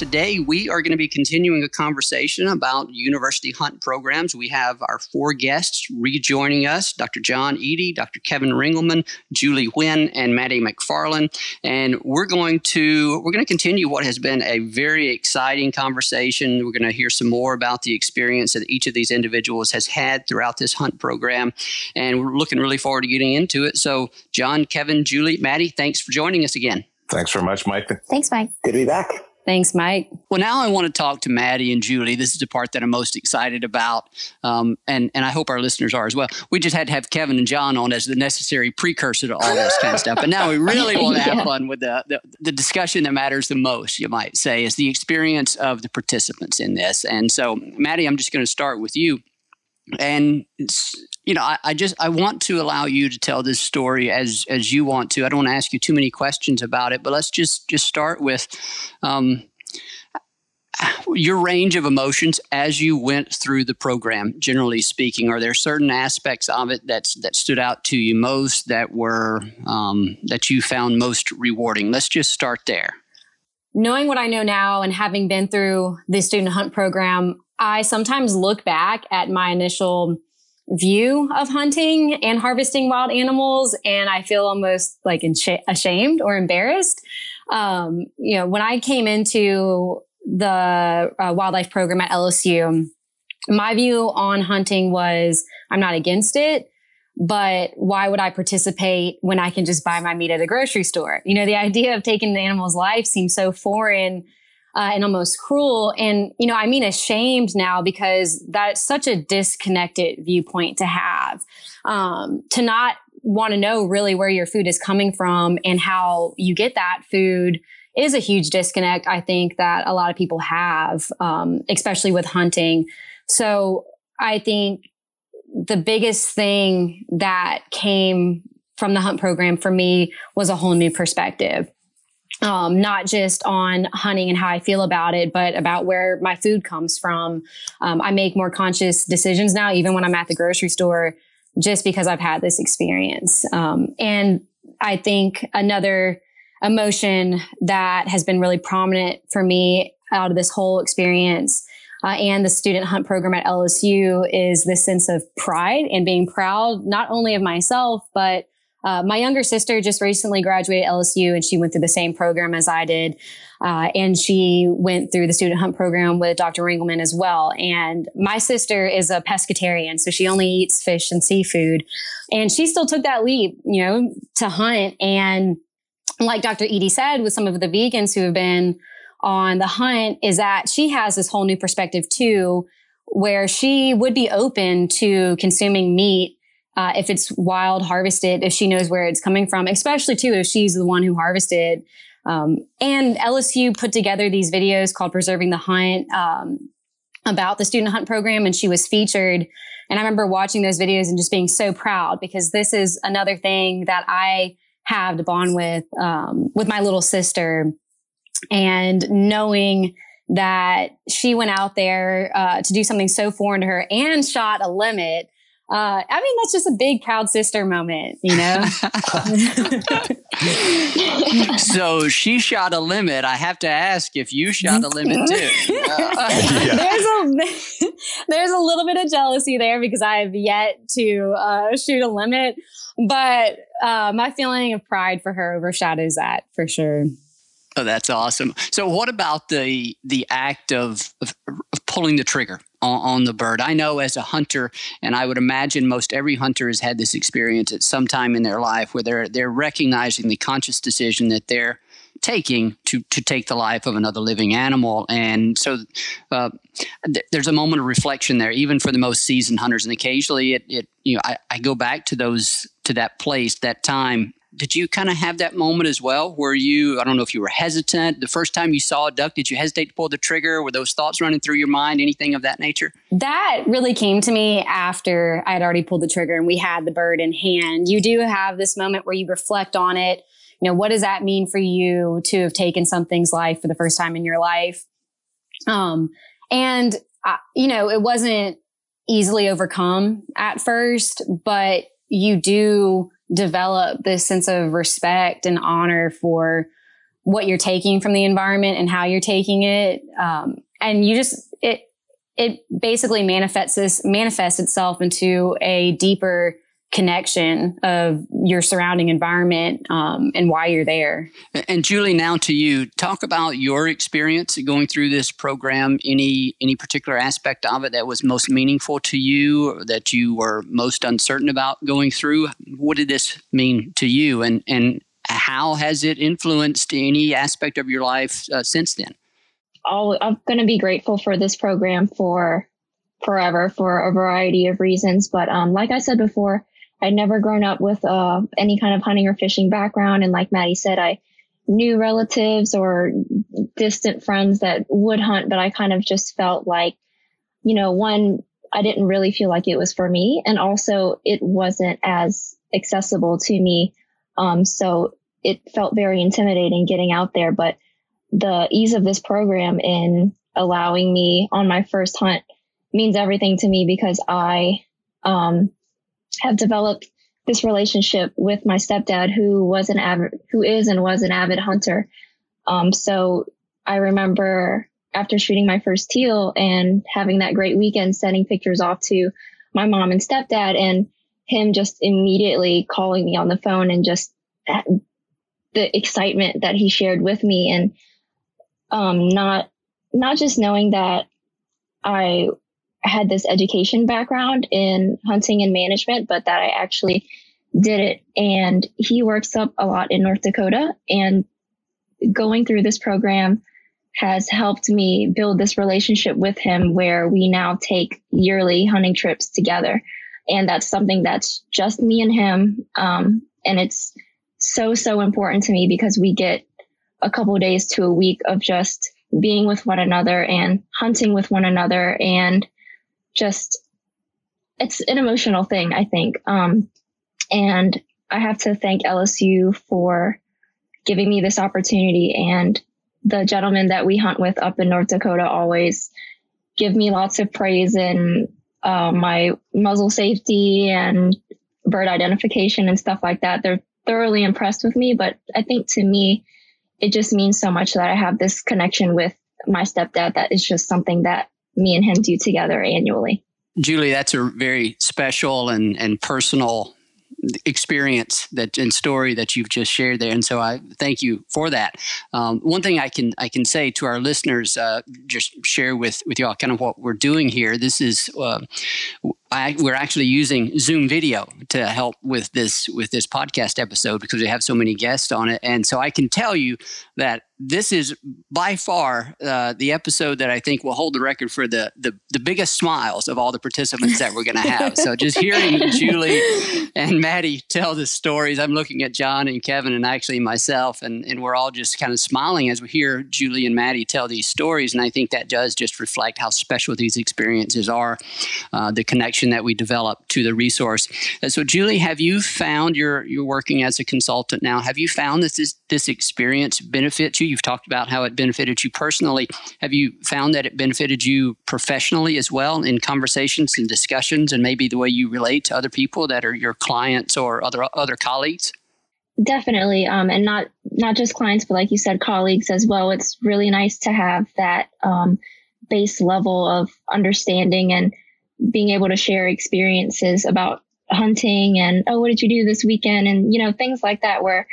Today, we are going to be continuing a conversation about university hunt programs. We have our four guests rejoining us Dr. John Eadie, Dr. Kevin Ringelman, Julie Wynn, and Maddie McFarland. And we're going to we're going to continue what has been a very exciting conversation. We're going to hear some more about the experience that each of these individuals has had throughout this hunt program. And we're looking really forward to getting into it. So, John, Kevin, Julie, Maddie, thanks for joining us again. Thanks very much, Mike. Thanks, Mike. Good to be back. Thanks, Mike. Well, now I want to talk to Maddie and Julie. This is the part that I'm most excited about, um, and and I hope our listeners are as well. We just had to have Kevin and John on as the necessary precursor to all this kind of stuff, but now we really want to have yeah. fun with the, the the discussion that matters the most. You might say is the experience of the participants in this. And so, Maddie, I'm just going to start with you and you know I, I, just i want to allow you to tell this story as as you want to. I don't want to ask you too many questions about it but let's just just start with um, your range of emotions as you went through the program generally speaking. Are there certain aspects of it that's that stood out to you most that were um, that you found most rewarding? Let's just start there. Knowing what i know now and having been through the student hunt program I sometimes look back at my initial view of hunting and harvesting wild animals and I feel almost like ashamed or embarrassed. Um, you know, when I came into the uh, wildlife program at LSU, my view on hunting was I'm not against it, but why would I participate when I can just buy my meat at a grocery store? You know, the idea of taking the animal's life seems so foreign uh, and almost cruel. And, you know, I mean ashamed now because that's such a disconnected viewpoint to have. Um, to not want to know really where your food is coming from and how you get that food is a huge disconnect, I think, that a lot of people have, um, especially with hunting. So I think the biggest thing that came from the hunt program for me was a whole new perspective um, not just on hunting and how I feel about it, but about where my food comes from. Um, I make more conscious decisions now, even when I'm at the grocery store, just because I've had this experience. Um, and I think another emotion that has been really prominent for me out of this whole experience uh, and the student hunt program at LSU is this sense of pride and being proud not only of myself, but uh, my younger sister just recently graduated LSU and she went through the same program as I did. Uh, and she went through the student hunt program with Dr. Ringelman as well. And my sister is a pescatarian, so she only eats fish and seafood. And she still took that leap, you know, to hunt. And like Dr. Eadie said, with some of the vegans who have been on the hunt, is that she has this whole new perspective too, where she would be open to consuming meat uh, if it's wild harvested, if she knows where it's coming from, especially too if she's the one who harvested. Um, and LSU put together these videos called Preserving the Hunt um, about the student hunt program, and she was featured. And I remember watching those videos and just being so proud because this is another thing that I have to bond with um, with my little sister, and knowing that she went out there uh, to do something so foreign to her and shot a limit uh, I mean, that's just a big proud sister moment, you know? so she shot a limit. I have to ask if you shot a limit too. there's, a, there's a little bit of jealousy there because I have yet to uh, shoot a limit. But uh, my feeling of pride for her overshadows that for sure. Oh, that's awesome. So, what about the the act of, of, of pulling the trigger? On, on, the bird. I know as a hunter, and I would imagine most every hunter has had this experience at some time in their life where they're they're recognizing the conscious decision that they're taking to to take the life of another living animal. And so uh, th- there's a moment of reflection there, even for the most seasoned hunters. And occasionally, it, it you know I, I go back to those to that place, that time did you kind of have that moment as well where you i don't know if you were hesitant the first time you saw a duck did you hesitate to pull the trigger? Were those thoughts running through your mind anything of that nature? That really came to me after i had already pulled the trigger and we had the bird in hand. You do have this moment where you reflect on it. You know what does that mean for you to have taken something's life for the first time in your life? Um and uh, you know it wasn't easily overcome at first but you do develop this sense of respect and honor for what you're taking from the environment and how you're taking it. Um, and you just, it, it basically manifests this, manifests itself into a deeper connection of your surrounding environment um, and why you're there. And Julie, now to you, talk about your experience going through this program. Any any particular aspect of it that was most meaningful to you, that you were most uncertain about going through? What did this mean to you, and and how has it influenced any aspect of your life uh, since then? I'm going to be grateful for this program for forever for a variety of reasons. But um, like I said before, I'd never grown up with uh, any kind of hunting or fishing background. And like Maddie said, I knew relatives or distant friends that would hunt, but I kind of just felt like, you know, one, I didn't really feel like it was for me. And also, it wasn't as accessible to me. Um, so it felt very intimidating getting out there. But the ease of this program in allowing me on my first hunt means everything to me because I um, have developed this relationship with my stepdad, who was an avid, who is and was an avid hunter. Um, so I remember after shooting my first teal and having that great weekend, sending pictures off to my mom and stepdad, and him just immediately calling me on the phone and just the excitement that he shared with me, and um, not not just knowing that I had this education background in hunting and management, but that I actually did it. And he works up a lot in North Dakota. And going through this program has helped me build this relationship with him where we now take yearly hunting trips together. And that's something that's just me and him. Um, and it's so, so important to me because we get a couple days to a week of just being with one another and hunting with one another and just it's an emotional thing, I think. Um, and I have to thank LSU for giving me this opportunity. And the gentlemen that we hunt with up in North Dakota always give me lots of praise in uh, my muzzle safety and bird identification and stuff like that. They're thoroughly impressed with me, but I think to me, it just means so much that I have this connection with my stepdad that is just something that me and him do together annually. Julie, that's a very special and, and personal experience that and story that you've just shared there, and so I thank you for that. Um, one thing I can I can say to our listeners, uh, just share with with y'all kind of what we're doing here. This is uh, I, we're actually using Zoom video to help with this with this podcast episode because we have so many guests on it, and so I can tell you that this is by far uh, the episode that I think will hold the record for the, the, the biggest smiles of all the participants that we're going to have. so just hearing Julie and Maddie tell the stories, I'm looking at John and Kevin and actually myself, and, and we're all just kind of smiling as we hear Julie and Maddie tell these stories. And I think that does just reflect how special these experiences are, uh, the connection that we develop to the resource. And so, Julie, have you found you're you're working as a consultant now? Have you found that this this experience benefits you? You've talked about how it benefited you personally. Have you found that it benefited you professionally as well in conversations and discussions and maybe the way you relate to other people that are your clients or other other colleagues? Definitely. Um, and not not just clients, but like you said, colleagues as well. It's really nice to have that um, base level of understanding and being able to share experiences about hunting and oh what did you do this weekend and you know things like that where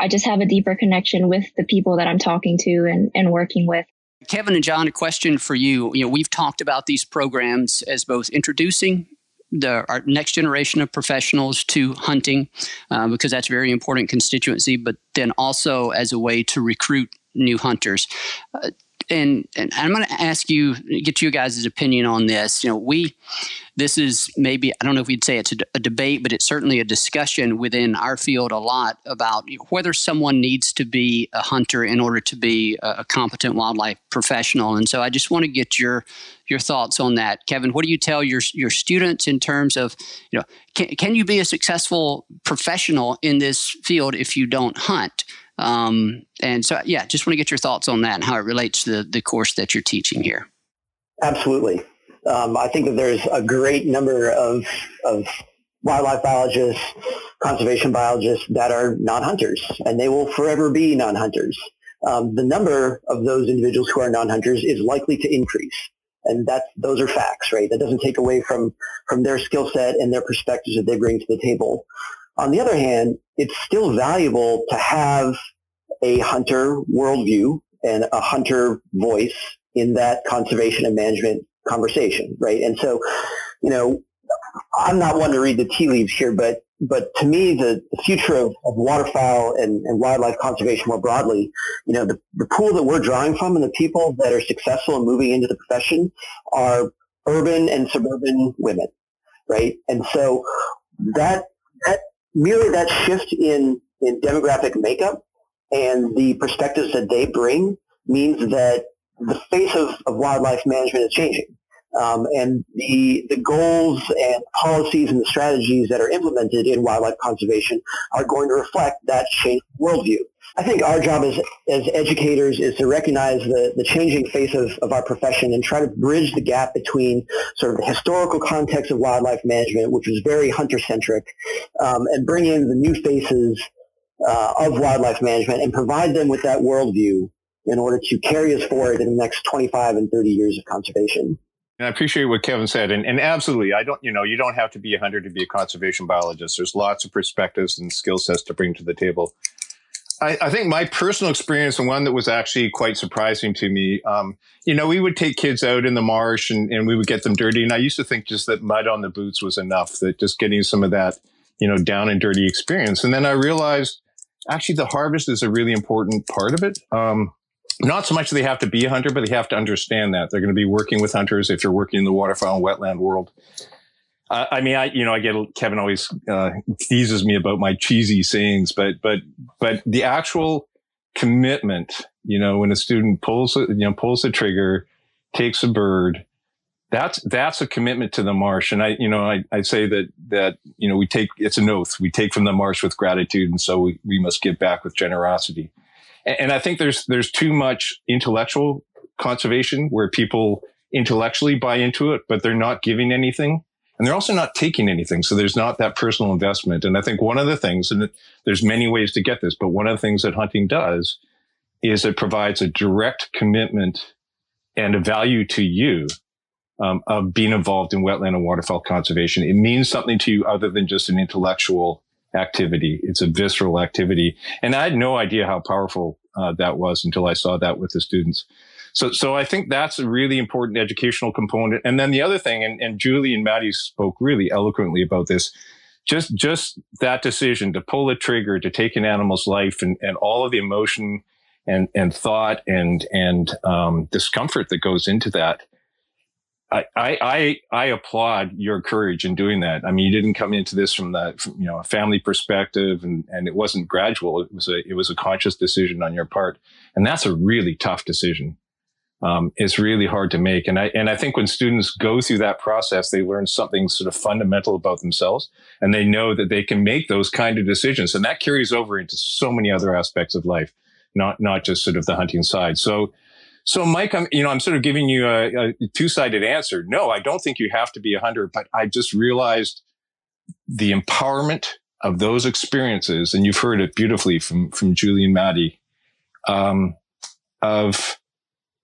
I just have a deeper connection with the people that I'm talking to and, and working with. Kevin and John, a question for you. You know, we've talked about these programs as both introducing the our next generation of professionals to hunting uh, because that's a very important constituency, but then also as a way to recruit new hunters. Uh, and, and I'm going to ask you, get you guys' opinion on this. You know, we, this is maybe, I don't know if we'd say it's a, a debate, but it's certainly a discussion within our field a lot about whether someone needs to be a hunter in order to be a, a competent wildlife professional. And so I just want to get your, your thoughts on that. Kevin, what do you tell your, your students in terms of, you know, can, can you be a successful professional in this field if you don't hunt? Um, and so, yeah, just want to get your thoughts on that and how it relates to the, the course that you're teaching here. Absolutely. Um, I think that there's a great number of, of wildlife biologists, conservation biologists that are non-hunters, and they will forever be non-hunters. Um, the number of those individuals who are non-hunters is likely to increase. And that those are facts, right? That doesn't take away from, from their skill set and their perspectives that they bring to the table. On the other hand, it's still valuable to have a hunter worldview and a hunter voice in that conservation and management conversation, right? And so, you know, I'm not one to read the tea leaves here, but but to me, the, the future of, of waterfowl and, and, wildlife conservation more broadly, you know, the, the pool that we're drawing from and the people that are successful in moving into the profession are urban and suburban women, right? And so that that merely that shift in, in demographic makeup and the perspectives that they bring means that the face of, of wildlife management is changing. Um, and the, the goals and policies and the strategies that are implemented in wildlife conservation are going to reflect that changed worldview. I think our job as, as educators is to recognize the, the changing face of, of our profession and try to bridge the gap between sort of the historical context of wildlife management, which was very hunter-centric, um, and bring in the new faces uh, of wildlife management and provide them with that worldview in order to carry us forward in the next 25 and 30 years of conservation. And I appreciate what Kevin said. And, and absolutely, I don't, you know, you don't have to be a hunter to be a conservation biologist. There's lots of perspectives and skill sets to bring to the table. I, I, think my personal experience and one that was actually quite surprising to me, um, you know, we would take kids out in the marsh and, and we would get them dirty. And I used to think just that mud on the boots was enough, that just getting some of that, you know, down and dirty experience. And then I realized actually the harvest is a really important part of it. Um, not so much they have to be a hunter, but they have to understand that they're going to be working with hunters if you're working in the waterfowl and wetland world. Uh, I mean, I you know, I get Kevin always uh, teases me about my cheesy sayings, but but but the actual commitment, you know, when a student pulls you know pulls the trigger, takes a bird, that's that's a commitment to the marsh. And I you know I, I say that that you know we take it's an oath we take from the marsh with gratitude, and so we, we must give back with generosity. And, I think there's there's too much intellectual conservation where people intellectually buy into it, but they're not giving anything and they're also not taking anything. So there's not that personal investment. And I think one of the things, and there's many ways to get this, but one of the things that hunting does is it provides a direct commitment and a value to you um, of being involved in wetland and waterfowl conservation. It means something to you other than just an intellectual activity. It's a visceral activity. And I had no idea how powerful uh, that was until I saw that with the students. So, so I think that's a really important educational component. And then the other thing, and, and Julie and Maddie spoke really eloquently about this, just, just that decision to pull the trigger, to take an animal's life and, and all of the emotion and, and thought and, and, um, discomfort that goes into that. I, I, I applaud your courage in doing that. I mean, you didn't come into this from the, from, you know, a family perspective and, and it wasn't gradual. It was a, it was a conscious decision on your part. And that's a really tough decision um, is really hard to make. And I, and I think when students go through that process, they learn something sort of fundamental about themselves and they know that they can make those kind of decisions. And that carries over into so many other aspects of life, not, not just sort of the hunting side. So, so Mike, I'm, you know, I'm sort of giving you a, a two-sided answer. No, I don't think you have to be a hunter, but I just realized the empowerment of those experiences, and you've heard it beautifully from, from Julie and Maddie, um, of,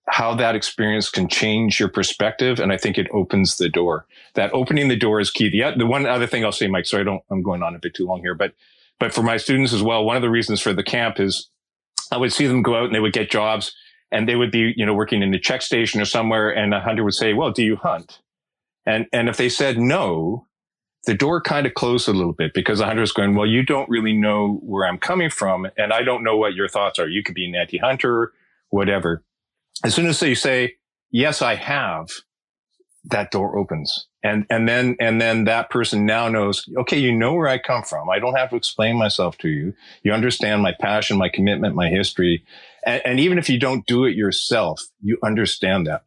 how that experience can change your perspective. And I think it opens the door. That opening the door is key. The, the one other thing I'll say, Mike, sorry, I don't, I'm going on a bit too long here, but, but for my students as well, one of the reasons for the camp is I would see them go out and they would get jobs and they would be, you know, working in a check station or somewhere, and a hunter would say, "Well, do you hunt?" And and if they said no, the door kind of closed a little bit because the hunter was going, "Well, you don't really know where I'm coming from, and I don't know what your thoughts are. You could be an anti-hunter, whatever." As soon as they say, "Yes, I have," that door opens and and then and then that person now knows okay you know where i come from i don't have to explain myself to you you understand my passion my commitment my history and, and even if you don't do it yourself you understand that.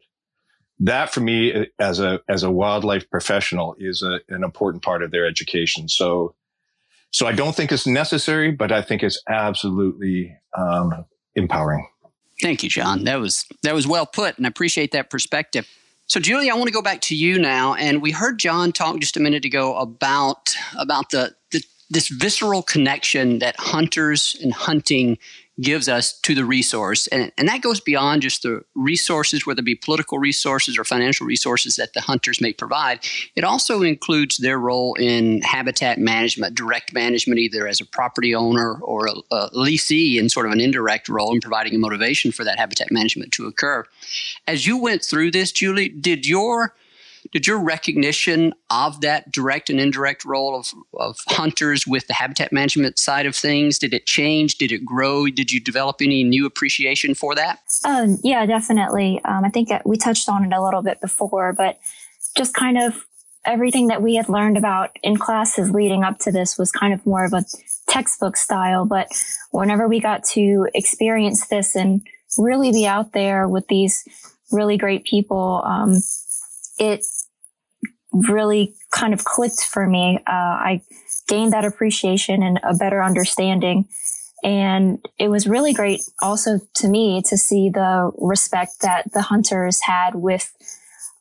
That for me as a as a wildlife professional is a, an important part of their education. So so i don't think it's necessary but i think it's absolutely um, empowering. Thank you john. That was that was well put and i appreciate that perspective. So, Julie, I want to go back to you now, and we heard John talk just a minute ago about about the, the this visceral connection that hunters and hunting gives us to the resource. And, and that goes beyond just the resources, whether it be political resources or financial resources that the hunters may provide. It also includes their role in habitat management, direct management, either as a property owner or a, a leasee in sort of an indirect role in providing a motivation for that habitat management to occur. As you went through this, Julie, did your did your recognition of that direct and indirect role of, of hunters with the habitat management side of things did it change? Did it grow? Did you develop any new appreciation for that? Um, yeah definitely. Um, i think we touched on it a little bit before but just kind of everything that we had learned about in classes leading up to this was kind of more of a textbook style but whenever we got to experience this and really be out there with these really great people um, it really kind of clicked for me. Uh, I gained that appreciation and a better understanding. And it was really great also to me to see the respect that the hunters had with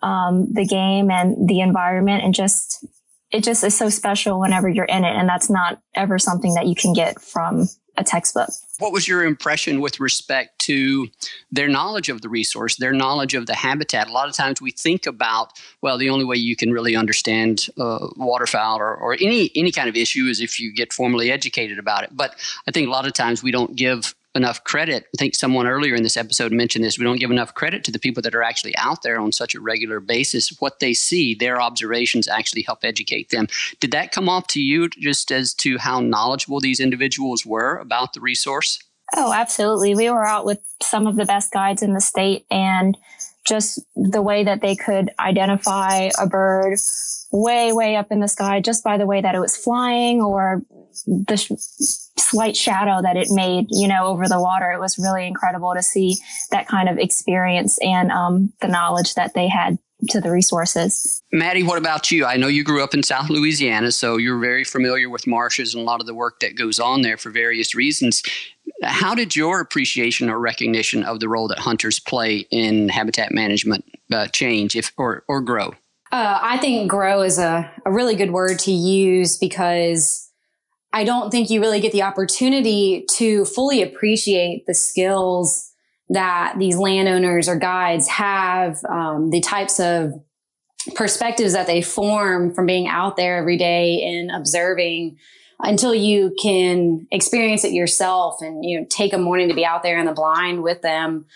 um, the game and the environment and just it just is so special whenever you're in it and that's not ever something that you can get from a textbook. What was your impression with respect to their knowledge of the resource, their knowledge of the habitat? A lot of times we think about, well, the only way you can really understand uh, waterfowl or, or any any kind of issue is if you get formally educated about it. But I think a lot of times we don't give enough credit. I think someone earlier in this episode mentioned this. We don't give enough credit to the people that are actually out there on such a regular basis. What they see, their observations actually help educate them. Did that come off to you just as to how knowledgeable these individuals were about the resource? Oh, absolutely. We were out with some of the best guides in the state and just the way that they could identify a bird way, way up in the sky just by the way that it was flying or the sh- slight shadow that it made, you know, over the water. It was really incredible to see that kind of experience and um, the knowledge that they had to the resources. Maddie, what about you? I know you grew up in South Louisiana, so you're very familiar with marshes and a lot of the work that goes on there for various reasons. How did your appreciation or recognition of the role that hunters play in habitat management uh, change if or, or grow? Uh, I think grow is a, a really good word to use because I don't think you really get the opportunity to fully appreciate the skills that these landowners or guides have, um, the types of perspectives that they form from being out there every day and observing until you can experience it yourself and you know take a morning to be out there in the blind with them.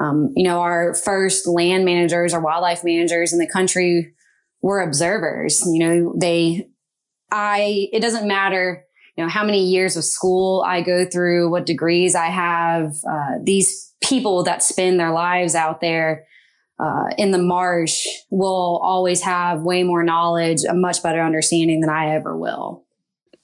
Um, you know our first land managers or wildlife managers in the country were observers. You know they i it doesn't matter you know, how many years of school I go through, what degrees I have. Uh, these people that spend their lives out there uh, in the marsh will always have way more knowledge, a much better understanding than I ever will.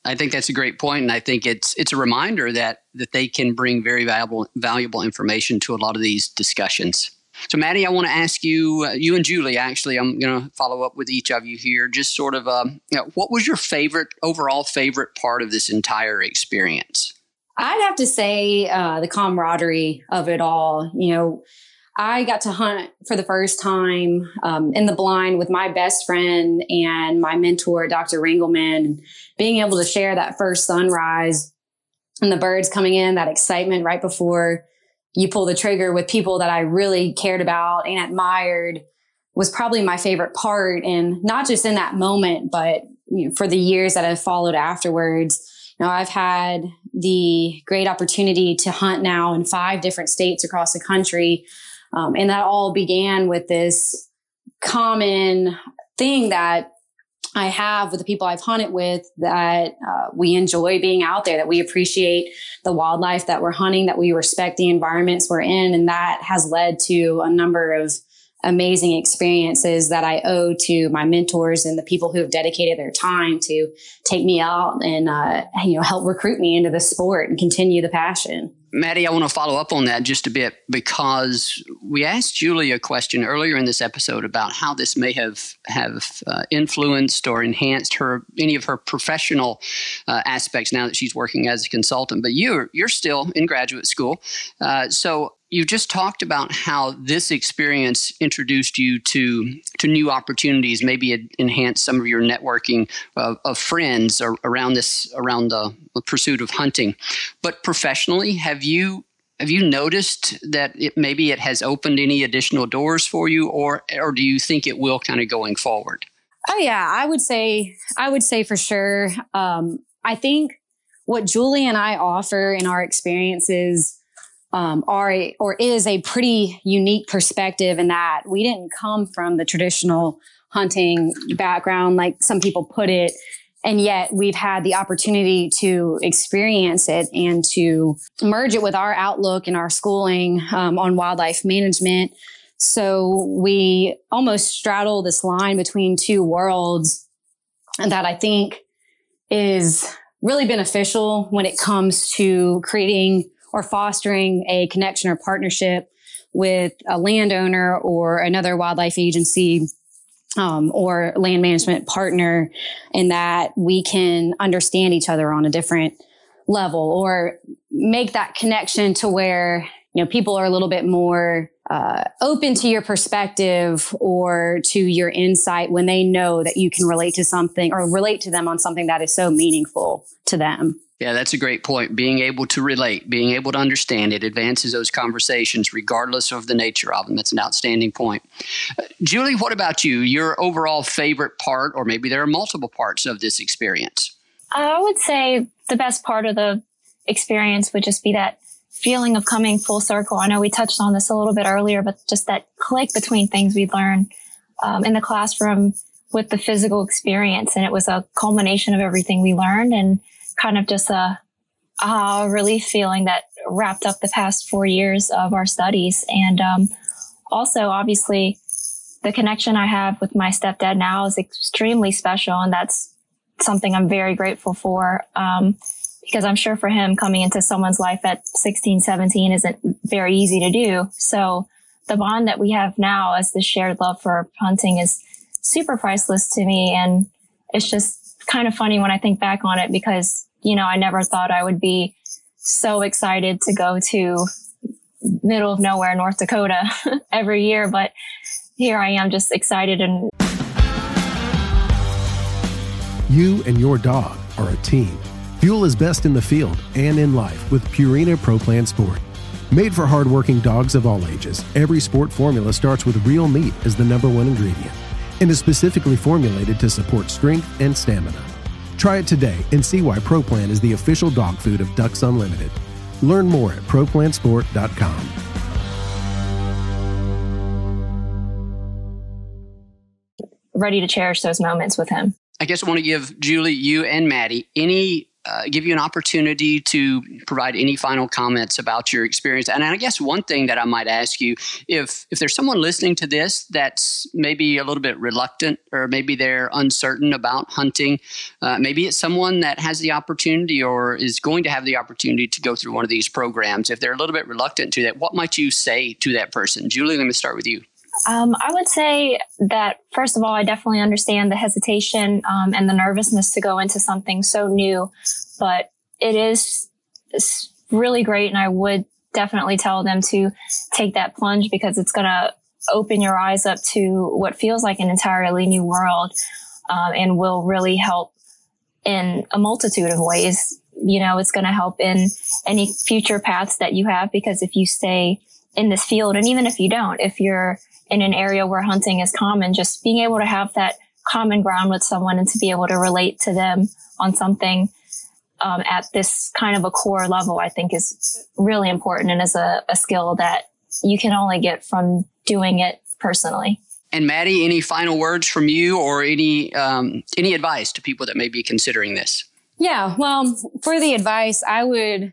I think that's a great point, and I think it's it's a reminder that that they can bring very valuable valuable information to a lot of these discussions. So, Maddie, I want to ask you, uh, you and Julie, actually, I'm going to follow up with each of you here. Just sort of, uh, you know, what was your favorite, overall favorite part of this entire experience? I'd have to say uh, the camaraderie of it all. You know, I got to hunt for the first time um, in the blind with my best friend and my mentor, Dr. Ringelman, being able to share that first sunrise and the birds coming in, that excitement right before you pull the trigger with people that I really cared about and admired was probably my favorite part. And not just in that moment, but you know, for the years that have followed afterwards. You know, I've had the great opportunity to hunt now in five different states across the country. Um, and that all began with this common thing that I have with the people I've hunted with that uh, we enjoy being out there, that we appreciate the wildlife that we're hunting, that we respect the environments we're in. And that has led to a number of amazing experiences that I owe to my mentors and the people who have dedicated their time to take me out and, uh, you know, help recruit me into the sport and continue the passion. Maddie, I want to follow up on that just a bit because we asked Julie a question earlier in this episode about how this may have have uh, influenced or enhanced her any of her professional uh, aspects now that she's working as a consultant. But you're you're still in graduate school, uh, so you just talked about how this experience introduced you to to new opportunities maybe it enhanced some of your networking of, of friends around this around the, the pursuit of hunting. But professionally have you have you noticed that it maybe it has opened any additional doors for you or or do you think it will kind of going forward? Oh yeah i would say i would say for sure um, i think what julie and i offer in our experiences um, are or is a pretty unique perspective in that we didn't come from the traditional hunting background like some people put it. And yet we've had the opportunity to experience it and to merge it with our outlook and our schooling um, on wildlife management. So we almost straddle this line between two worlds that i think is really beneficial when it comes to creating or fostering a connection or partnership with a landowner or another wildlife agency um, or land management partner, in that we can understand each other on a different level or make that connection to where you know people are a little bit more uh, open to your perspective or to your insight when they know that you can relate to something or relate to them on something that is so meaningful to them. Yeah, that's a great point. Being able to relate, being able to understand it advances those conversations regardless of the nature of them. That's an outstanding point. Uh, Julie, what about you? Your overall favorite part, or maybe there are multiple parts of this experience? I would say the best part of the experience would just be that feeling of coming full circle. I know we touched on this a little bit earlier, but just that click between things we learned um, in the classroom with the physical experience. And it was a culmination of everything we learned and kind of just a, relief feeling that wrapped up the past four years of our studies. And um, also, obviously, the connection I have with my stepdad now is extremely special. And that's something I'm very grateful for. Um, because I'm sure for him coming into someone's life at 16, 17 isn't very easy to do. So the bond that we have now as the shared love for hunting is super priceless to me. And it's just kind of funny when I think back on it because you know, I never thought I would be so excited to go to middle of nowhere, North Dakota every year. But here I am just excited and. You and your dog are a team. Fuel is best in the field and in life with Purina Pro Plan Sport. Made for hardworking dogs of all ages, every sport formula starts with real meat as the number one ingredient and is specifically formulated to support strength and stamina. Try it today and see why ProPlan is the official dog food of Ducks Unlimited. Learn more at ProPlansport.com. Ready to cherish those moments with him. I guess I want to give Julie, you, and Maddie any uh, give you an opportunity to provide any final comments about your experience. And I guess one thing that I might ask you, if if there's someone listening to this that's maybe a little bit reluctant, or maybe they're uncertain about hunting, uh, maybe it's someone that has the opportunity or is going to have the opportunity to go through one of these programs. If they're a little bit reluctant to that, what might you say to that person? Julie, let me start with you. Um, I would say that first of all, I definitely understand the hesitation um, and the nervousness to go into something so new, but it is really great, and I would definitely tell them to take that plunge because it's going to open your eyes up to what feels like an entirely new world, um, and will really help in a multitude of ways. You know, it's going to help in any future paths that you have because if you stay in this field, and even if you don't, if you're in an area where hunting is common, just being able to have that common ground with someone and to be able to relate to them on something um, at this kind of a core level, I think is really important and is a, a skill that you can only get from doing it personally. And Maddie, any final words from you, or any um, any advice to people that may be considering this? Yeah, well, for the advice, I would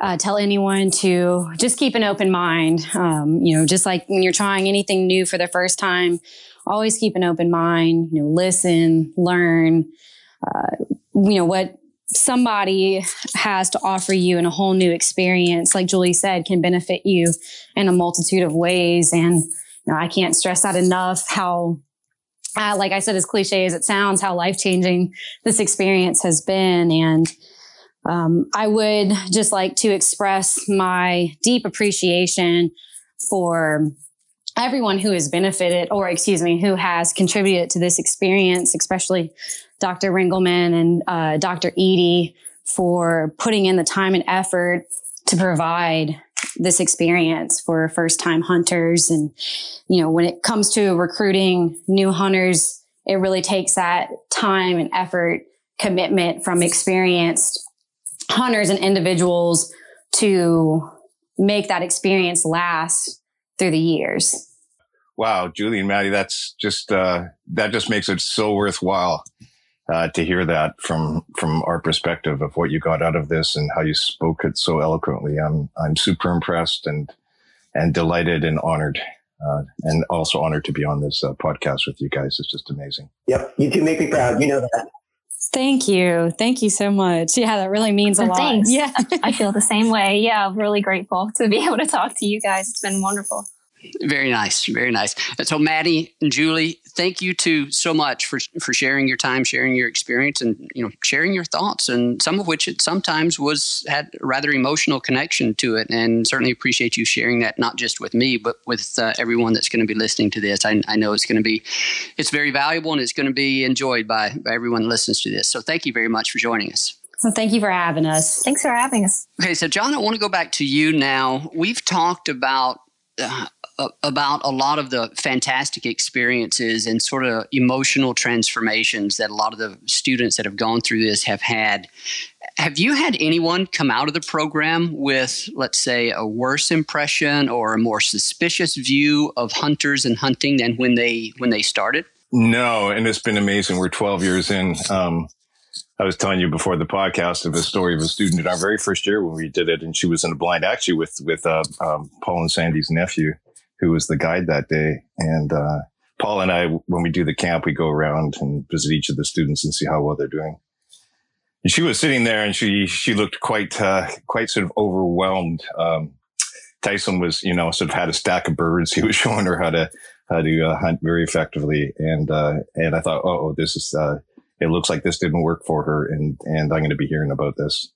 uh, tell anyone to just keep an open mind. Um, you know, just like when you're trying anything new for the first time, always keep an open mind. You know, listen, learn. Uh, you know what somebody has to offer you in a whole new experience, like Julie said, can benefit you in a multitude of ways. And you know, I can't stress that enough how, uh, like I said, as cliche as it sounds, how life changing this experience has been. And um, I would just like to express my deep appreciation for everyone who has benefited, or excuse me, who has contributed to this experience, especially Dr. Ringelman and uh, Dr. Eadie for putting in the time and effort to provide this experience for first time hunters. And, you know, when it comes to recruiting new hunters, it really takes that time and effort commitment from experienced hunters and individuals to make that experience last through the years. Wow, Julie and Maddie, that's just uh, that just makes it so worthwhile uh, to hear that from from our perspective of what you got out of this and how you spoke it so eloquently. I'm I'm super impressed and and delighted and honored. Uh, and also honored to be on this uh, podcast with you guys. It's just amazing. Yep, you two make me proud. You know that. Thank you. Thank you so much. Yeah, that really means a lot. Thanks. Yeah. I feel the same way. Yeah, I'm really grateful to be able to talk to you guys. It's been wonderful. Very nice, very nice. So, Maddie and Julie, thank you two so much for for sharing your time, sharing your experience, and you know, sharing your thoughts, and some of which it sometimes was had a rather emotional connection to it. And certainly appreciate you sharing that, not just with me, but with uh, everyone that's going to be listening to this. I, I know it's going to be, it's very valuable, and it's going to be enjoyed by, by everyone that listens to this. So, thank you very much for joining us. Well, thank you for having us. Thanks for having us. Okay, so John, I want to go back to you now. We've talked about uh, about a lot of the fantastic experiences and sort of emotional transformations that a lot of the students that have gone through this have had. Have you had anyone come out of the program with, let's say, a worse impression or a more suspicious view of hunters and hunting than when they when they started? No, and it's been amazing. We're 12 years in. Um, I was telling you before the podcast of a story of a student in our very first year when we did it, and she was in a blind actually with with uh, um, Paul and Sandy's nephew, who was the guide that day. And uh, Paul and I, when we do the camp, we go around and visit each of the students and see how well they're doing. And she was sitting there, and she she looked quite uh, quite sort of overwhelmed. Um, Tyson was, you know, sort of had a stack of birds. He was showing her how to how to uh, hunt very effectively, and uh, and I thought, oh, this is. Uh, it looks like this didn't work for her, and and I'm going to be hearing about this.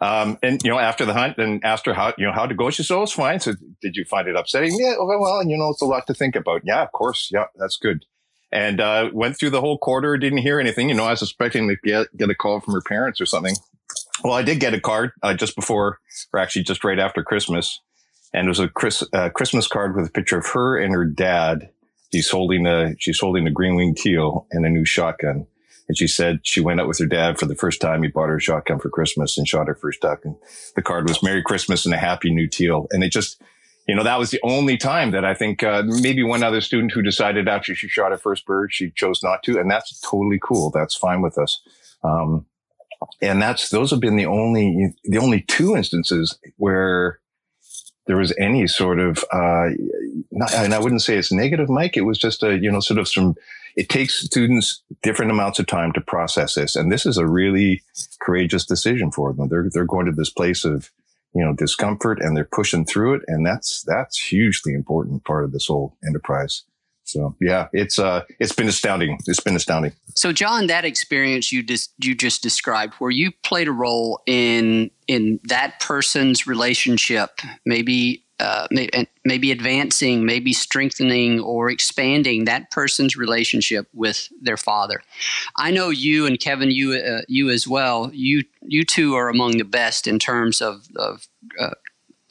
Um, and you know, after the hunt, and her how you know how to go. She said, "Oh, it's fine." So, did you find it upsetting? Yeah. Well, well, you know, it's a lot to think about. Yeah, of course. Yeah, that's good. And uh, went through the whole quarter, didn't hear anything. You know, I was expecting to get, get a call from her parents or something. Well, I did get a card uh, just before, or actually just right after Christmas, and it was a Chris, uh, Christmas card with a picture of her and her dad. She's holding a she's holding a green wing teal and a new shotgun. And she said she went out with her dad for the first time. He bought her a shotgun for Christmas and shot her first duck. And the card was Merry Christmas and a Happy New Teal. And it just, you know, that was the only time that I think uh, maybe one other student who decided after she shot her first bird, she chose not to. And that's totally cool. That's fine with us. Um, and that's, those have been the only, the only two instances where there was any sort of, uh, not, and I wouldn't say it's negative, Mike. It was just a, you know, sort of some it takes students different amounts of time to process this. And this is a really courageous decision for them. They're, they're going to this place of, you know, discomfort and they're pushing through it. And that's, that's hugely important part of this whole enterprise. So yeah, it's uh, it's been astounding. It's been astounding. So John, that experience you just you just described, where you played a role in in that person's relationship, maybe uh, maybe advancing, maybe strengthening or expanding that person's relationship with their father. I know you and Kevin, you uh, you as well. You you two are among the best in terms of of uh,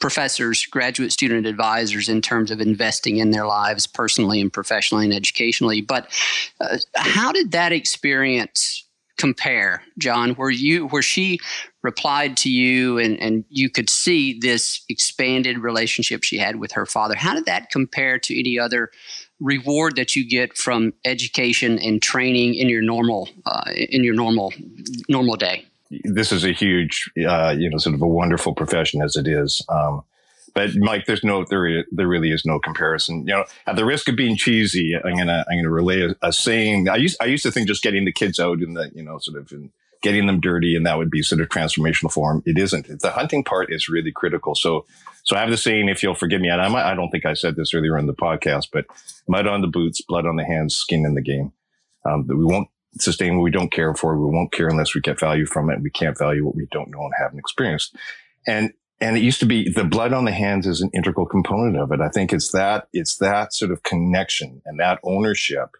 professors, graduate student advisors in terms of investing in their lives personally and professionally and educationally. But uh, how did that experience compare, John? Where you where she replied to you and, and you could see this expanded relationship she had with her father. How did that compare to any other reward that you get from education and training in your normal uh, in your normal normal day? This is a huge, uh, you know, sort of a wonderful profession as it is. Um, but Mike, there's no, there, there really is no comparison. You know, at the risk of being cheesy, I'm gonna, I'm gonna relay a, a saying. I used, I used to think just getting the kids out and the, you know, sort of in, getting them dirty and that would be sort of transformational form. It isn't. The hunting part is really critical. So, so I have the saying, if you'll forgive me, and I, I don't think I said this earlier in the podcast, but mud on the boots, blood on the hands, skin in the game. Um, that we won't sustain what we don't care for. We won't care unless we get value from it. We can't value what we don't know and haven't experienced. And and it used to be the blood on the hands is an integral component of it. I think it's that it's that sort of connection and that ownership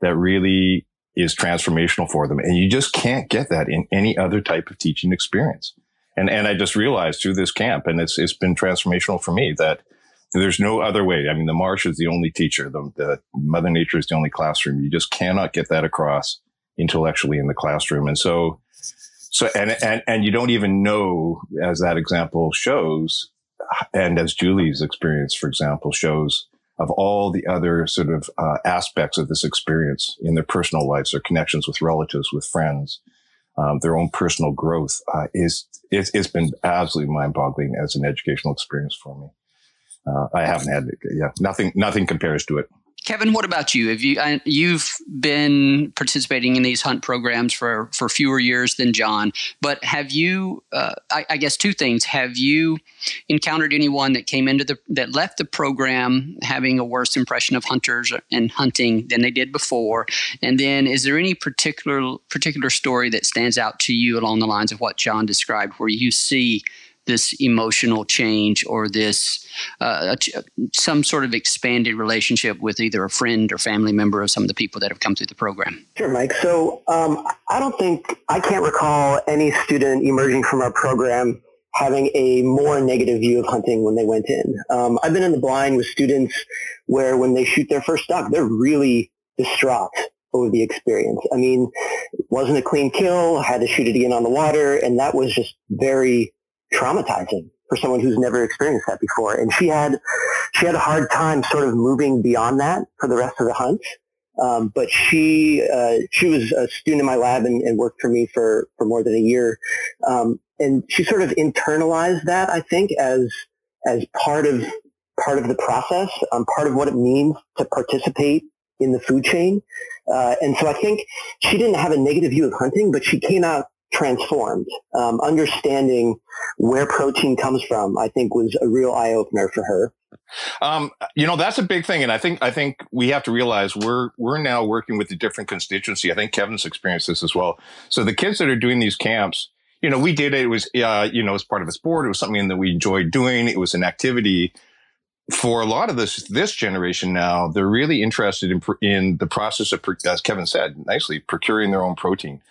that really is transformational for them. And you just can't get that in any other type of teaching experience. And and I just realized through this camp, and it's it's been transformational for me that there's no other way. I mean, the marsh is the only teacher. The, the Mother Nature is the only classroom. You just cannot get that across intellectually in the classroom. And so so, and, and, and you don't even know, as that example shows, and as Julie's experience, for example, shows, of all the other sort of uh, aspects of this experience in their personal lives, their connections with relatives, with friends, um, their own personal growth, uh, is it's, it's been absolutely mind-boggling as an educational experience for me. Uh, I haven't had, yeah, nothing, nothing compares to it. Kevin, what about you? Have you you've been participating in these hunt programs for for fewer years than John, but have you? Uh, I, I, guess two things. Have you encountered anyone that came into the that left the program having a worse impression of hunters and hunting than they did before? And then, is there any particular particular story that stands out to you along the lines of what John described, where you see this emotional change or this uh, some sort of expanded relationship with either a friend or family member of some of the people that have come through the program? Sure, Mike. So um, I don't think I can't recall any student emerging from our program having a more negative view of hunting when they went in. Um, I've been in the blind with students where when they shoot their first duck, they're really distraught over the experience. I mean, wasn't a clean kill, had to shoot it again on the water, and that was just very traumatizing for someone who's never experienced that before. And she had she had a hard time sort of moving beyond that for the rest of the hunt. Um, but she uh, she was a student in my lab and, and, worked for me for for more than a year. Um, and she sort of internalized that, I think, as as part of part of the process, um, part of what it means to participate in the food chain. Uh, and so I think she didn't have a negative view of hunting, but she came out transformed. Um, understanding where protein comes from, I think, was a real eye opener for her. Um, you know, that's a big thing, and I think I think we have to realize we're we're now working with a different constituency. I think Kevin's experienced this as well. So the kids that are doing these camps, you know, we did it. It was uh, you know, as part of a sport. It was something that we enjoyed doing. It was an activity. For a lot of this this generation now, they're really interested in in the process of, as Kevin said nicely, procuring their own protein.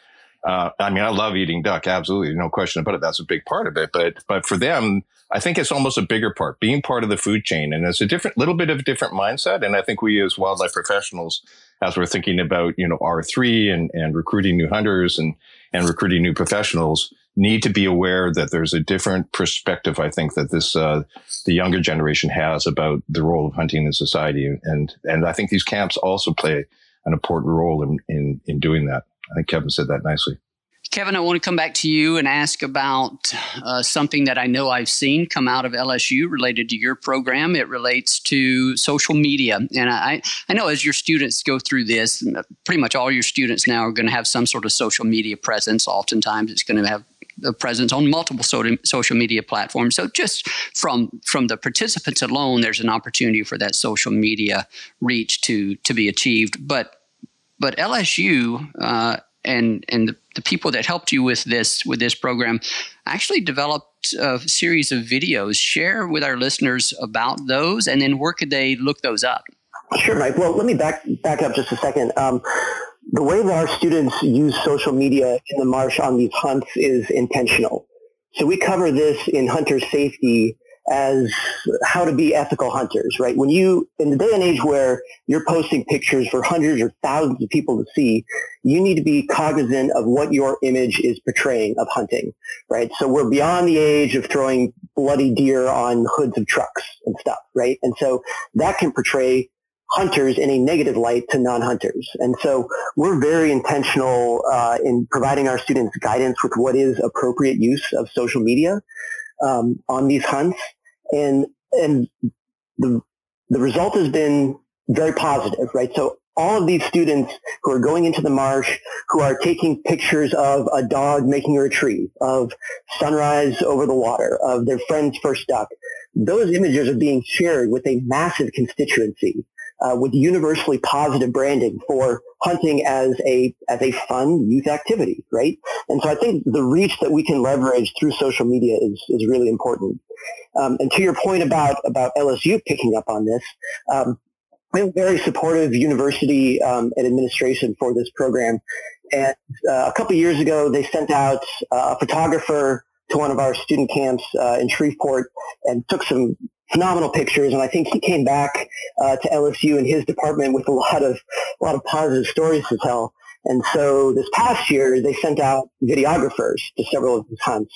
Uh, I mean, I love eating duck, absolutely, no question about it. That's a big part of it. But but for them, I think it's almost a bigger part, being part of the food chain, and it's a different, little bit of a different mindset. And I think we, as wildlife professionals, as we're thinking about you know R three and and recruiting new hunters and and recruiting new professionals, need to be aware that there's a different perspective. I think that this uh, the younger generation has about the role of hunting in society, and and I think these camps also play an important role in in, in doing that. I think Kevin said that nicely. Kevin, I want to come back to you and ask about uh, something that I know I've seen come out of LSU related to your program. It relates to social media. And I, I know as your students go through this, pretty much all your students now are going to have some sort of social media presence. Oftentimes, it's going to have a presence on multiple social media platforms. So just from from the participants alone, there's an opportunity for that social media reach to to be achieved. But but LSU uh, and and the, the, people that helped you with this with this program actually developed a series of videos. Share with our listeners about those, and then where could they look those up? Sure, Mike. Well, let me back back up just a second. Um, the way that our students use social media in the marsh on these hunts is intentional. So we cover this in hunter safety as how to be ethical hunters, right? When you, in the day and age where you're posting pictures for hundreds or thousands of people to see, you need to be cognizant of what your image is portraying of hunting, right? So we're beyond the age of throwing bloody deer on hoods of trucks and stuff, right? And so that can portray hunters in a negative light to non-hunters. And so we're very intentional uh, in providing our students guidance with what is appropriate use of social media um, on these hunts. And, and the, the result has been very positive, right? So all of these students who are going into the marsh, who are taking pictures of a dog making a retrieve, of sunrise over the water, of their friend's first duck, those images are being shared with a massive constituency uh, with universally positive branding for hunting as a as a fun youth activity, right? And so I think the reach that we can leverage through social media is is really important. Um, and to your point about about LSU picking up on this, um, we have a very supportive university um, and administration for this program. And uh, a couple years ago, they sent out uh, a photographer to one of our student camps uh, in Shreveport and took some phenomenal pictures, and I think he came back uh, to LSU and his department with a lot of a lot of positive stories to tell. And so this past year, they sent out videographers to several of these hunts,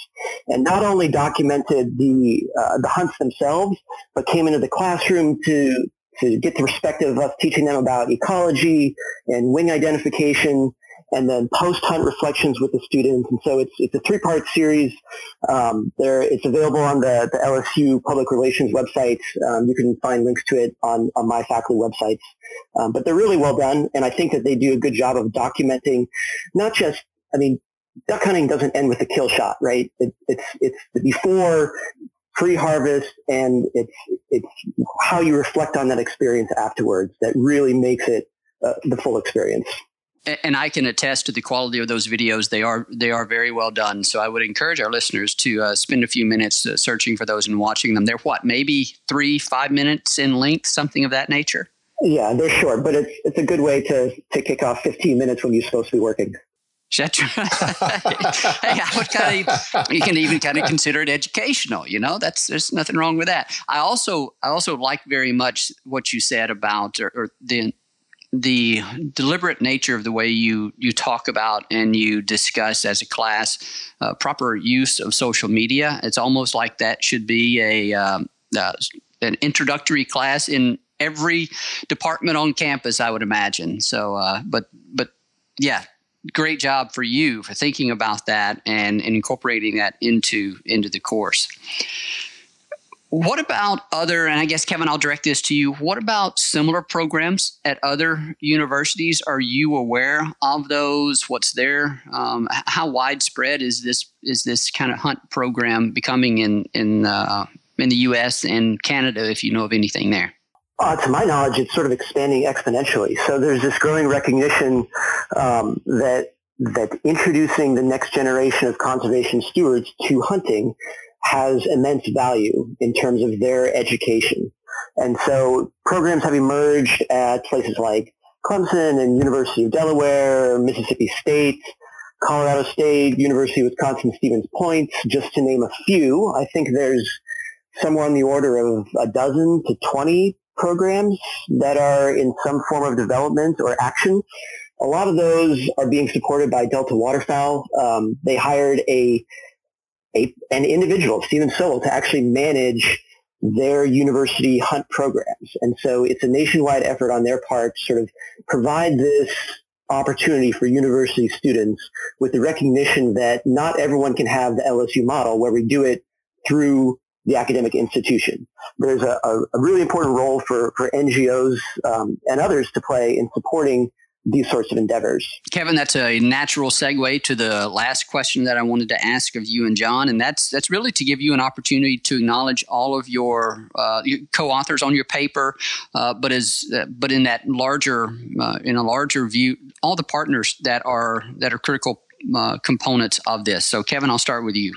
and not only documented the uh, the hunts themselves, but came into the classroom to to get the perspective of us teaching them about ecology and wing identification and then post-hunt reflections with the students. And so it's, it's a three-part series. Um, there, it's available on the, the LSU Public Relations website. Um, you can find links to it on, on my faculty websites. Um, but they're really well done, and I think that they do a good job of documenting not just, I mean, duck hunting doesn't end with the kill shot, right? It, it's, it's the before, pre-harvest, and it's, it's how you reflect on that experience afterwards that really makes it uh, the full experience and I can attest to the quality of those videos. They are they are very well done. So I would encourage our listeners to uh, spend a few minutes uh, searching for those and watching them. They're what maybe three five minutes in length, something of that nature. Yeah, they're short, but it's it's a good way to to kick off 15 minutes when you're supposed to be working. hey, I would kind of you can even kind of consider it educational. You know, that's there's nothing wrong with that. I also I also like very much what you said about or, or the the deliberate nature of the way you you talk about and you discuss as a class uh, proper use of social media. It's almost like that should be a um, uh, an introductory class in every department on campus. I would imagine. So, uh, but but yeah, great job for you for thinking about that and, and incorporating that into into the course. What about other, and I guess, Kevin, I'll direct this to you. What about similar programs at other universities? Are you aware of those? What's there? Um, how widespread is this is this kind of hunt program becoming in in uh, in the U.S. and Canada? If you know of anything there. Uh, to my knowledge, it's sort of expanding exponentially. So there's this growing recognition um, that that introducing the next generation of conservation stewards to hunting has immense value in terms of their education. And so programs have emerged at places like Clemson and University of Delaware, Mississippi State, Colorado State, University of Wisconsin Stevens Point, just to name a few. I think there's somewhere on the order of a dozen to 20 programs that are in some form of development or action. A lot of those are being supported by Delta Waterfowl. Um, they hired a a, an individual, Stephen Sowell, to actually manage their university hunt programs. And so it's a nationwide effort on their part to sort of provide this opportunity for university students with the recognition that not everyone can have the LSU model where we do it through the academic institution. There's a, a, really important role for, for NGOs um, and others to play in supporting these sorts of endeavors. Kevin, that's a natural segue to the last question that I wanted to ask of you and John, and that's that's really to give you an opportunity to acknowledge all of your, uh, co-authors on your paper, uh, but as uh, but in that larger uh, in a larger view, all the partners that are that are critical uh, components of this. So, Kevin, I'll start with you.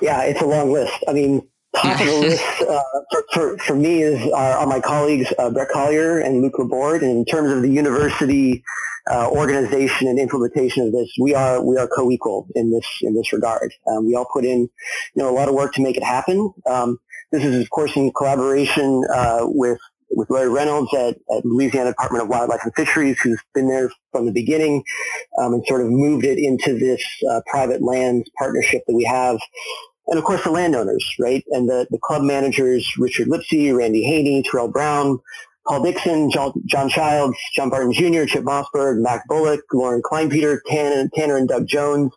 Yeah, it's a long list. I mean, top of the list uh, for, for, for, me is are, are my colleagues uh, Bret Collier and Luke Laborde. And in terms of the university uh, organization and implementation of this, we are we are co-equal in this in this regard. Um, we all put in you know a lot of work to make it happen. Um, This is, of course, in collaboration uh, with with Larry Reynolds at, at, Louisiana Department of Wildlife and Fisheries, who's been there from the beginning um, and sort of moved it into this uh, private lands partnership that we have. And of course, the landowners, right? And the, the club managers, Richard Lipsey, Randy Haney, Terrell Brown, Paul Dixon, John, John Childs, John Barton Jr., Chip Mossberg, Mac Bullock, Lauren Kleinpeter, Tanner, Tanner and Doug Jones,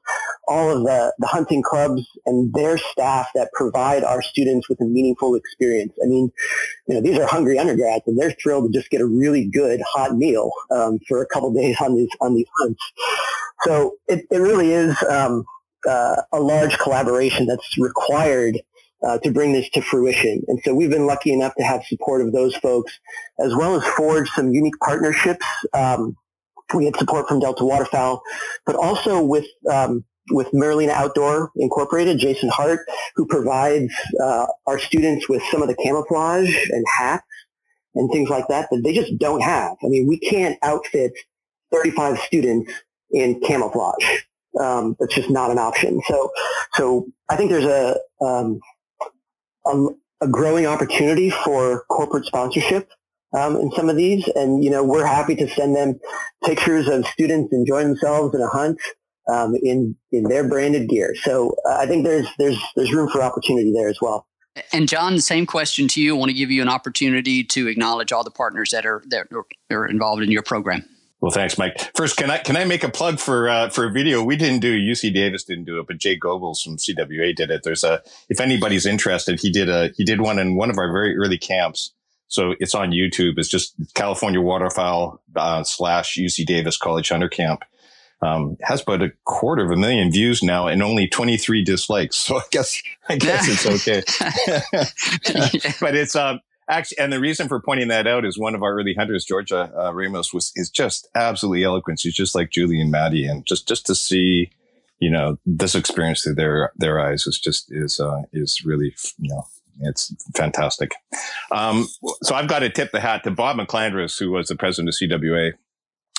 all of the, the hunting clubs and their staff that provide our students with a meaningful experience. I mean, you know, these are hungry undergrads and they're thrilled to just get a really good hot meal um, for a couple days on these on these hunts. So it, it really is um, uh, a large collaboration that's required uh, to bring this to fruition. And so we've been lucky enough to have support of those folks, as well as forge some unique partnerships. Um, we had support from Delta Waterfowl, but also with um, with Merlina Outdoor Incorporated, Jason Hart, who provides uh, our students with some of the camouflage and hats and things like that that they just don't have. I mean, we can't outfit 35 students in camouflage. Um, that's just not an option. So, so I think there's a um, a, a growing opportunity for corporate sponsorship um, in some of these. And, you know, we're happy to send them pictures of students enjoying themselves in a hunt um, in, in their branded gear. So uh, I think there's, there's, there's room for opportunity there as well. And John, same question to you. I want to give you an opportunity to acknowledge all the partners that are that are involved in your program. Well, thanks, Mike. First, can I can I make a plug for uh, for a video we didn't do? UC Davis didn't do it, but Jay Goebbels from CWA did it. There's a if anybody's interested, he did a he did one in one of our very early camps. So it's on YouTube. It's just California Waterfowl uh, slash UC Davis College Hunter Camp. Um, has about a quarter of a million views now and only 23 dislikes. So I guess I guess it's okay. but it's um actually, and the reason for pointing that out is one of our early hunters, Georgia uh, Ramos, was is just absolutely eloquent. She's just like Julie and Maddie, and just just to see, you know, this experience through their their eyes is just is uh, is really you know it's fantastic. Um, so I've got to tip the hat to Bob McLandress, who was the president of CWA.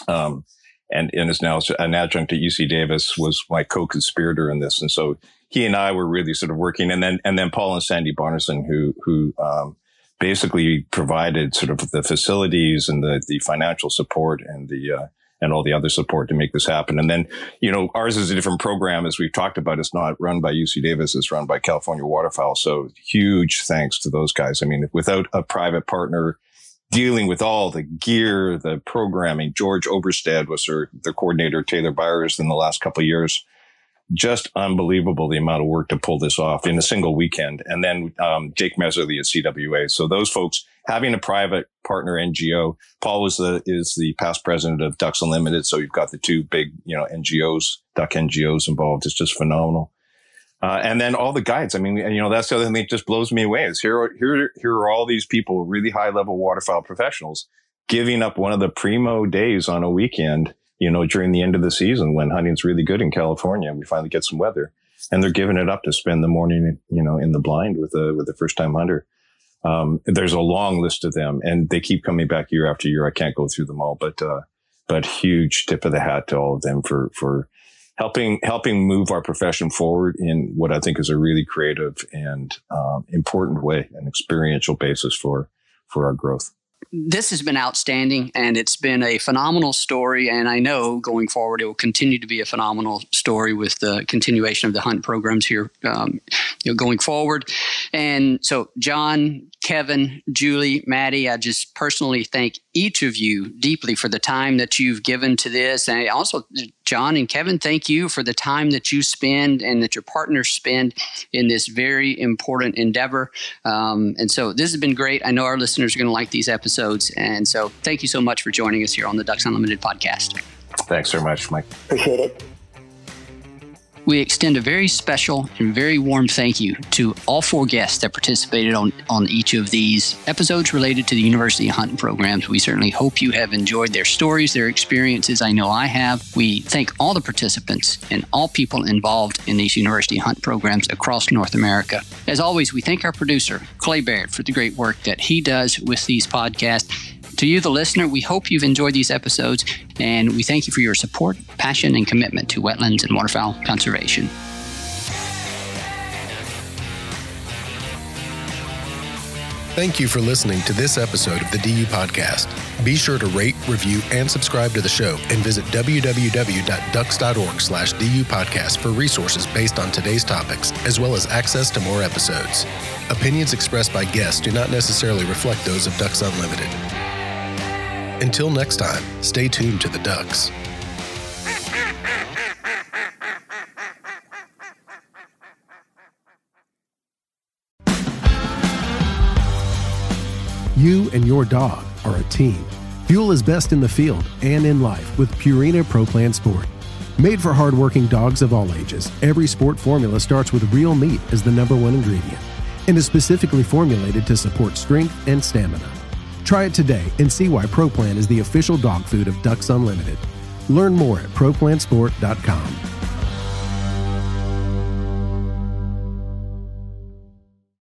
Um, and, and is now an adjunct at UC Davis, was my co-conspirator in this, and so he and I were really sort of working, and then and then Paul and Sandy Bonderson, who who um, basically provided sort of the facilities and the, the financial support and the, uh, and all the other support to make this happen. And then, you know, ours is a different program, as we've talked about. It's not run by UC Davis; it's run by California Waterfowl. So, huge thanks to those guys. I mean, without a private partner dealing with all the gear, the programming, George Oberstad was their, their coordinator, Taylor Byers, in the last couple years just unbelievable the amount of work to pull this off in a single weekend. And then um, Jake Messerli at CWA. So those folks having a private partner NGO. Paul was the is the past president of Ducks Unlimited. So you've got the two big you know NGOs, duck NGOs involved. It's just phenomenal. Uh, and then all the guides. I mean, you know, that's the other thing that just blows me away is here, here, here are all these people, really high level waterfowl professionals giving up one of the primo days on a weekend you know, during the end of the season when hunting's really good in California, we finally get some weather, and they're giving it up to spend the morning, you know, in the blind with a with a first time hunter. Um, there's a long list of them, and they keep coming back year after year. I can't go through them all, but uh, but huge tip of the hat to all of them for for helping helping move our profession forward in what I think is a really creative and um, important way, an experiential basis for for our growth this has been outstanding and it's been a phenomenal story. And I know going forward, it will continue to be a phenomenal story with the continuation of the hunt programs here um, you know, going forward. And so, John, Kevin, Julie, Maddie, I just personally thank each of you deeply for the time that you've given to this. And also, John and Kevin, thank you for the time that you spend and that your partners spend in this very important endeavor. Um, and so, this has been great. I know our listeners are going to like these episodes. And so, thank you so much for joining us here on the Ducks Unlimited podcast. Thanks very much, Mike. Appreciate it. We extend a very special and very warm thank you to all four guests that participated on, on each of these episodes related to the University Hunting programs. We certainly hope you have enjoyed their stories, their experiences. I know I have. We thank all the participants and all people involved in these University Hunt programs across North America. As always, we thank our producer, Clay Baird, for the great work that he does with these podcasts. To you, the listener, we hope you've enjoyed these episodes, and we thank you for your support, passion, and commitment to wetlands and waterfowl conservation. Thank you for listening to this episode of the DU Podcast. Be sure to rate, review, and subscribe to the show and visit www.ducks.org slash DU Podcast for resources based on today's topics, as well as access to more episodes. Opinions expressed by guests do not necessarily reflect those of Ducks Unlimited. Until next time, stay tuned to the Ducks. You and your dog are a team. Fuel is best in the field and in life with Purina Pro Plan Sport. Made for hardworking dogs of all ages, every sport formula starts with real meat as the number one ingredient and is specifically formulated to support strength and stamina. Try it today and see why ProPlan is the official dog food of Ducks Unlimited. Learn more at ProPlansport.com.